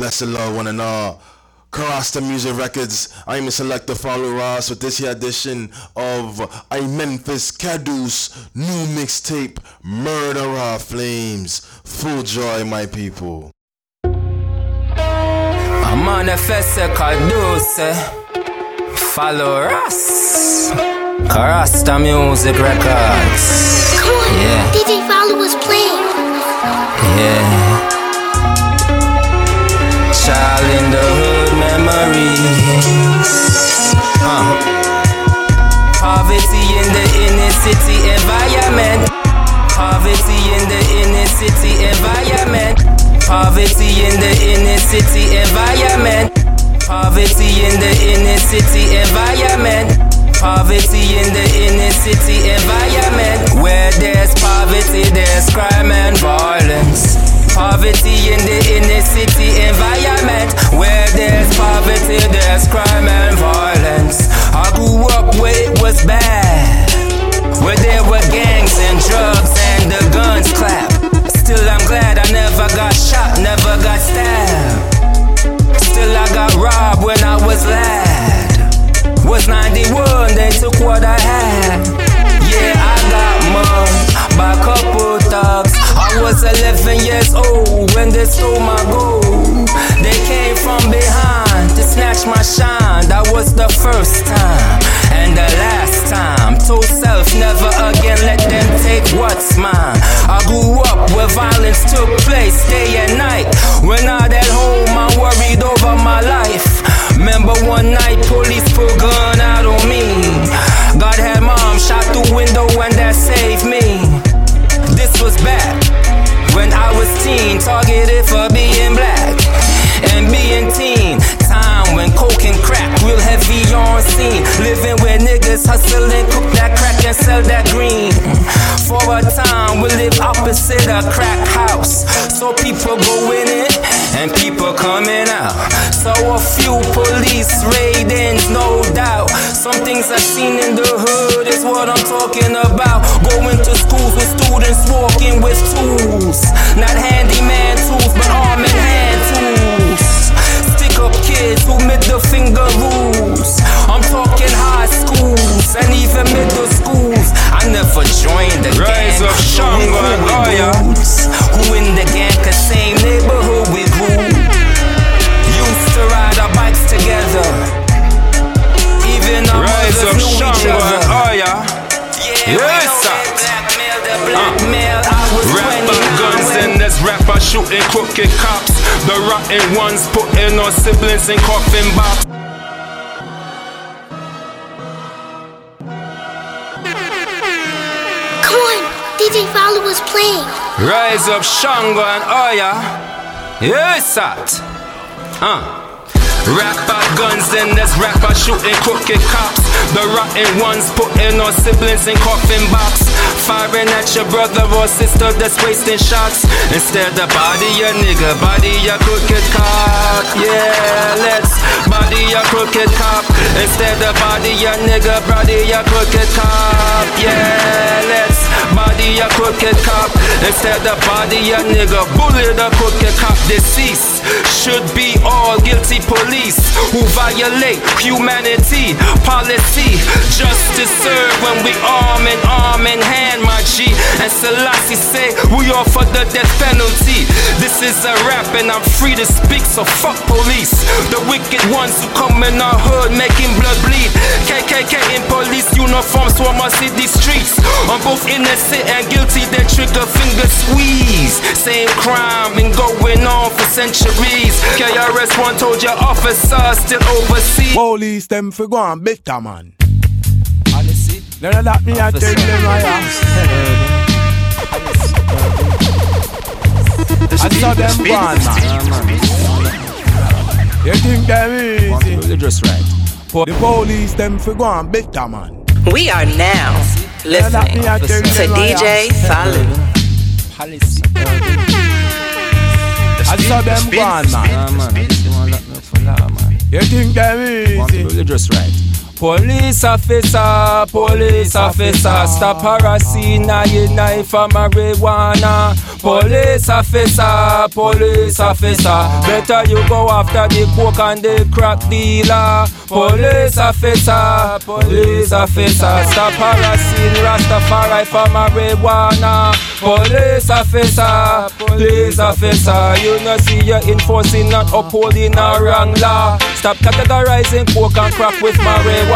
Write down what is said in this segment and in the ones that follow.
Bless the Lord, one and all. Karasta Music Records. I'm a selector Phallu Ras with this here edition of Imänefese Qaduse new mixtape Mur Da Ra FlameZ. Full joy, my people. I manifest Caduce. Eh? Follow us. Karasta Music Records. Come on, Yeah. DJ Phallu Ras playing. Yeah. City environment. Poverty in the inner city environment. Poverty in the inner city environment. Poverty in the inner city environment. Poverty in the inner city environment. Where there's poverty, there's crime and violence. Poverty in the inner city Was 91, they took what I had. Yeah, I got money by a couple thugs. I was 11 years old when they stole my gold. Crooked cops. The rotten ones putting our siblings in coffin box. Come on, DJ Phallu Ras playing. Rise up, Shango and Aya. Yes, that. Uh. Rapper guns and there's rapper shooting crooked cops. The rotten ones putting our siblings in coffin box. Firing at your brother or sister that's wasting shots. Instead of body your nigga, body your crooked cop. Yeah, let's body your crooked cop. Instead of body your nigga, body your crooked cop. Yeah, let's body your crooked cop. Instead of body your nigga, bully the crooked cop. Deceased should be all guilty police who violate humanity policy. Justice served when we arm in arm in hand, my G. And Selassie say we all for the death penalty. This is a rap and I'm free to speak, so fuck police. The wicked ones who come in our hood making blood bleed. KKK in police uniforms swarm our city streets. On both innocent and guilty, they trigger finger squeeze. Same crime been going on for centuries. KRS One told your officer still overseas. Police them for go on better man. Honestly, None of that me I tell them I am. I saw them go on man. You think them easy? you're just right. The police them for go on better man. We are now None of that listening me I tell to them I DJ am. Falu. Policy. I saw them go on man. Nah, man, I just want to me for law, man. You think them Want to easy? you're just right. Police officer, police officer, stop harassing I knife for marijuana. Police officer, police officer, better you go after the coke and the crack dealer. Police officer, police officer, stop harassing Rastafari for marijuana. Police officer, police officer, you know see you enforcing not upholding a wrong law. Stop categorizing coke and crack with marijuana.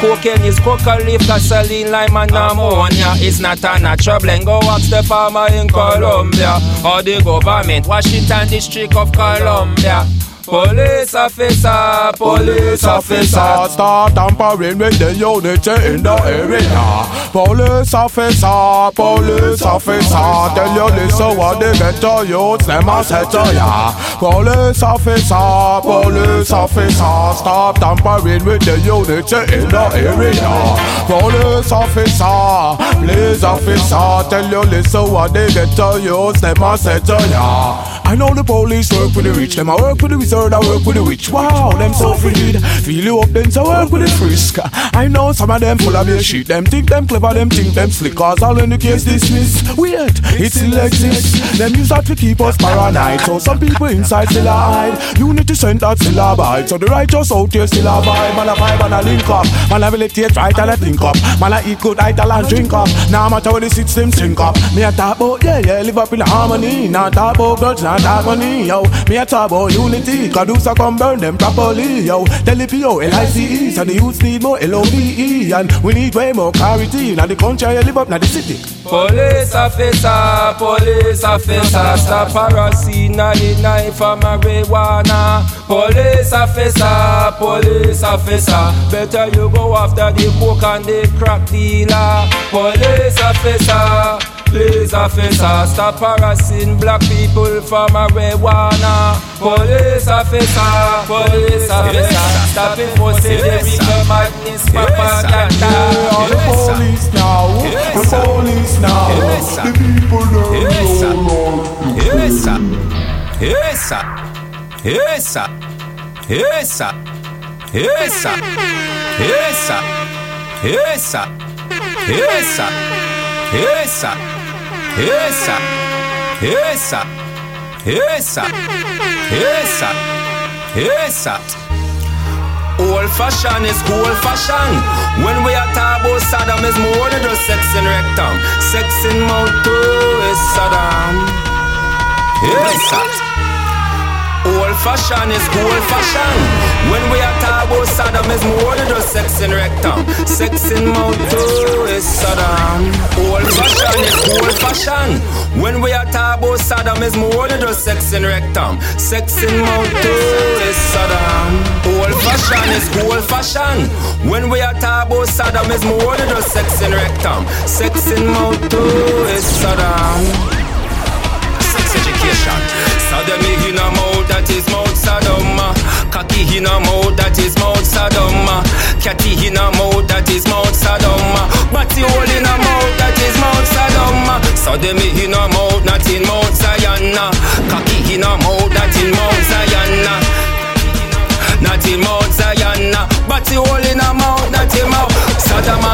Cocaine is coca leaf, gasoline, lime and ammonia. It's not natural blend. Go ask the farmer in Colombia or the government, Washington District of Columbia. Police officer, police officer. Start tampering with the unity in the area. Police officer, police officer. Tell you listen what they get to you, them a set to ya. Police officer, police officer. Stop tampering with the unity in the area. Police officer, police officer. Tell you listen what they get to you, them a set to ya. I know the police work with the rich, them I work with the wizard, I work with the witch. Wow, them so freed. Feel you up, then so work with the frisk. I know some of them full of your shit. Them think them clever, them think them slick. Cause all in the case dismissed. Weird, it still exists. Them use that to keep us paranoid. So some people inside still hide. Unity center still a bite. So the righteous out here still a vibe. Man a vibe and a link up. Man a meditate right and a think up. Man a eat good, I tell and drink up. Now matter where the system sink up. Me a talk about yeah, yeah, live up in harmony. Not talk about grudge, not talk money, yo. Me a talk about unity. Cadusa come burn them properly, yo. The PO, L-I-C-E. So the youths need more L-O-V-E. And we need way more clarity. Now the country you live up, now the city. Police officer, police officer, stop harassing I knife for marijuana. Police officer, police officer, better you go after the coke and the crack dealer. Police officer. Police officer, stop harassing black people for marijuana. Police officer, police officer, stop enforcing the legal madness propaganda. All the police now, the police now. The people them Yes, sir. roll on. Yes, sir. Yes, sir. Yes, sir. Yes, sir. Yes, sir. Yes, sir. Yes, sir. Yes, sir. Yes, sir. Essa, essa, essa, essa, essa. Old fashion is cool fashion. When we are tabo Saddam is more than just sex in rectum. Sex in mouth too is Saddam. Essa. Old fashion is old fashion. When we are talk about Saddam, is more than just sex in rectum. Sex in mouth is Saddam. Old fashion is old fashion. When we are talk about Saddam, is more than just sex in rectum. Sex in mouth is Saddam. Old fashion is old fashion. When we are talk about Saddam, is more than just sex in rectum. Sex in mouth is Saddam education. Saddam in a mouth that is mouth Saddam. Cocky in a mouth that is mouth Saddam. Catty in a mouth that is mouth Saddam. Batty hole in a mouth that is mouth Saddam. Saddam in a mouth not in mouth Zion. Cocky in a mouth that in mouth Zion. Not in Mount Zion, but the hole in a mouth, not in mouth. Sodom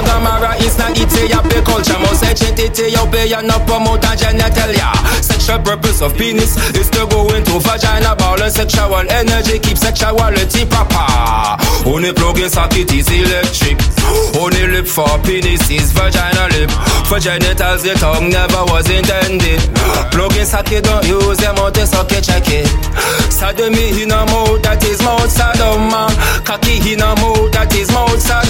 and Gomorrah is not Ethiopia culture. Most ancient Ethiopia not promote genitalia. Sexual purpose of penis is to go into vagina, ball and sexual energy, keep sexuality proper. Only plug in socket is electric. Only lip for penis is vagina lip. For genitals, the tongue never was intended. Plug in socket, don't use your mouth to socket, check it. Sodomy in a mouth, that is mouth Sodoma. Cocky in a mouth, that is mouth Sodoma.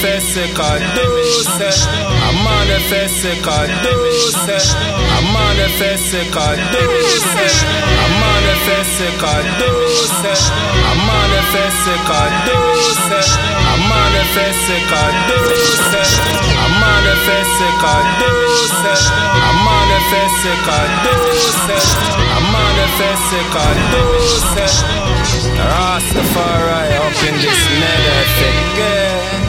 Manifest caduce. A manifest caduce. A manifest caduce. A manifest caduce. A manifest manifest it, caduce. I manifest it, caduce. I manifest it, caduce. I manifest it, caduce. I manifest it, caduce. Rastafari up in this motherfucker. I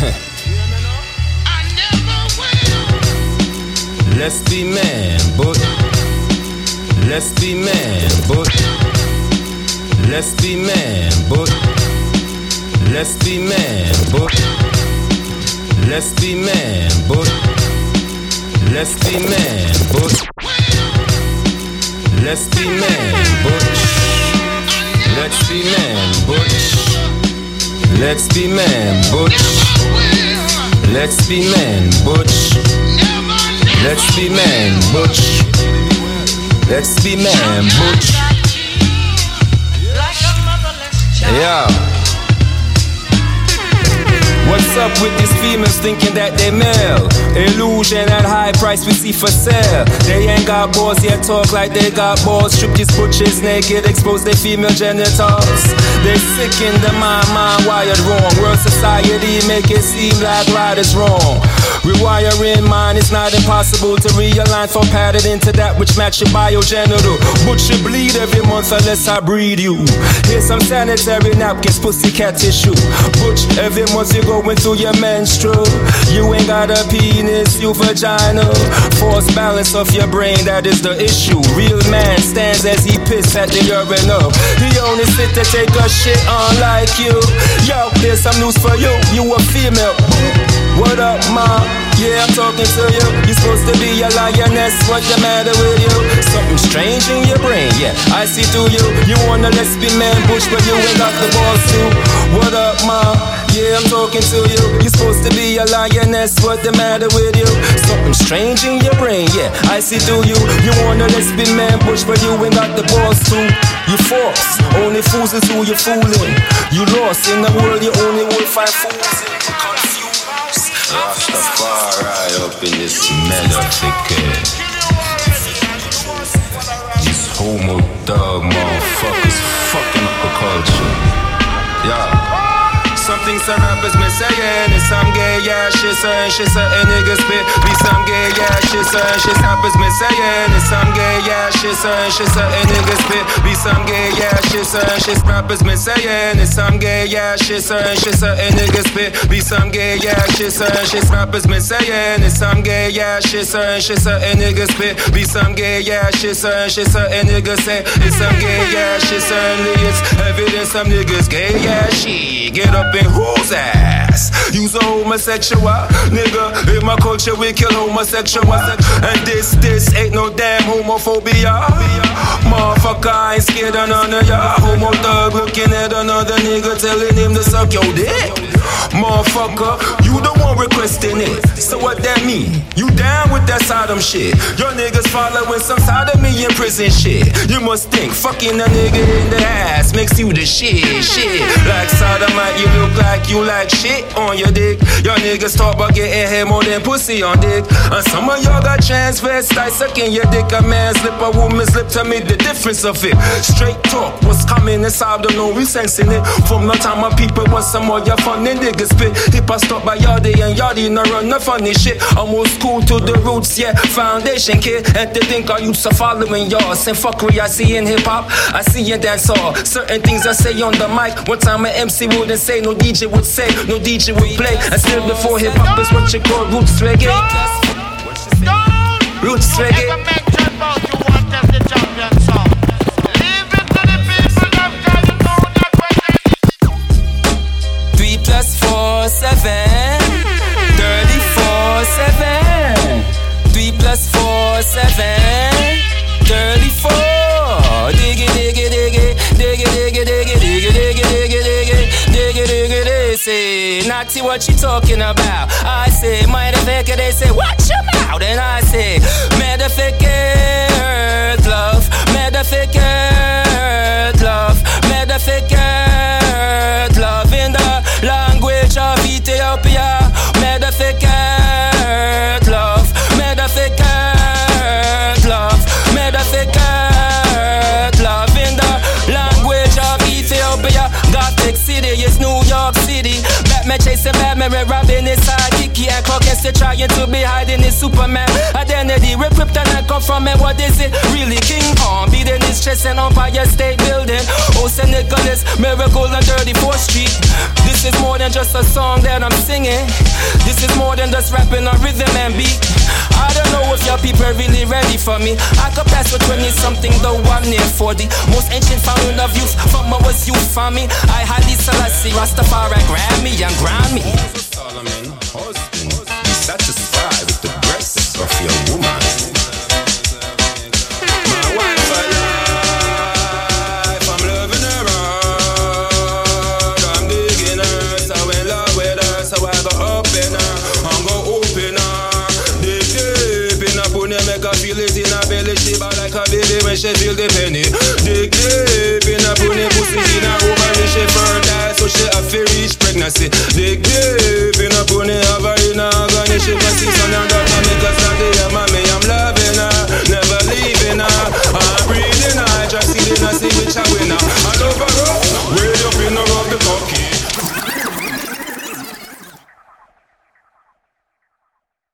Let's be man, but let's be man, but let's be man, but let's be man, but let's be man, but let's be man, but let's be man, but let's be man, but Let's be men, butch. Let's be men, butch. Let's be men, butch. Let's be men, butch. Yeah. What's up with these females thinking that they male? Illusion at high price we see for sale. They ain't got balls yet, talk like they got balls. Strip these butches naked, expose their female genitals. They sick in the mind, mind wired wrong. World society make it seem like right is wrong. Rewiring mind it's not impossible to realign for pattern into that which match your biogenital. you bleed every month unless I breed you. Here's some sanitary napkins, pussy cat tissue. Butch, every month you're going through your menstrual. You ain't got a penis, you vagina. Force balance of your brain, that is the issue. Real man stands as he piss at the urinal. He only sit to take a shit on like you. Yo, here's some news for you. You a female. What up, ma? Yeah, I'm talking to you. You're supposed to be a lioness. What's the matter with you? Something strange in your brain. Yeah, I see through you. You want a lesbian man, bush, but you ain't got the balls to. What up, ma? Yeah, I'm talking to you. You're supposed to be a lioness. What's the matter with you? Something strange in your brain. Yeah, I see through you. You want a lesbian man, bush, but you ain't got the balls to. You false. Only fools is who you're fooling. You lost in the world. You only will find fools. happiness matter. This homo dogma. Some rappers been saying is some gay yeah shit saying shit certain niggas spit be some gay yeah shit saying shit rappers been saying is some gay yeah shit saying shit certain niggas spit be some gay yeah shit saying shit rappers been saying is some gay yeah shit saying shit certain niggas spit be some gay yeah shit saying shit rappers been saying is some gay yeah shit saying shit certain niggas spit be some gay yeah shit saying shit certain niggas say it's some gay yeah shit saying it's evidence some niggas gay yeah shit get up in whose ass you's a homosexual nigga. In my culture we kill homosexual. And this this ain't no damn homophobia. Motherfucker I ain't scared of none of ya. Homo thug looking at another nigga telling him to suck your dick motherfucker you the one requesting it. So what that mean? You down with that Sodom shit. Your niggas following some sodomy in prison shit. You must think fucking a nigga in the ass makes you the shit shit. Like sodomite you look like you like shit on your dick. Your niggas talk about getting head more than pussy on dick. And some of y'all got transvestites sucking your dick. A man slip a woman slip tell me the difference of it. Straight talk what's coming inside don't know we sensing it. From the time my people want some more your funny niggas spit. Hip I stop by yardy and yardy no run no funny shit. I'm old school to the roots yeah. Foundation kid. And to think I used to following y'all. And fuckery I see in hip hop I see in dance hall. Certain things I say on the mic. One time an MC wouldn't say no DJ would say no DJ would play. And still before hip hop is what you call roots reggae. Roots reggae Shotty, what you talking about? I say, Metaficker, they say, watch your mouth. And I say, Metaficker, love, Metaficker, love, Metaficker, love, in the language of Ethiopia, Metaficker, love, Metaficker, love, Metaficker, love, in the language of Ethiopia, Gotham City is New York City. Batman chasing Batman, red robbing his sidekick. And Kent still trying to be hiding his Superman identity. Where kryptonite come from and what is it? Really King Kong beating his chest and Empire State Building. Oh, St. Nicholas, Miracle on 34th Street. This is more than just a song that I'm singing. This is more than just rapping on rhythm and beat. I don't know if your people really ready for me. I could pass with 20 something, though I'm near 40. Most ancient fountain of youth, from was youth for me. I highly Selassie, Rastafari, Grammy and Grammy. Like a baby when she feel the penny. Dig deep in pony, pussy in her ovary, she fertile, so she have to reach pregnancy. Dig deep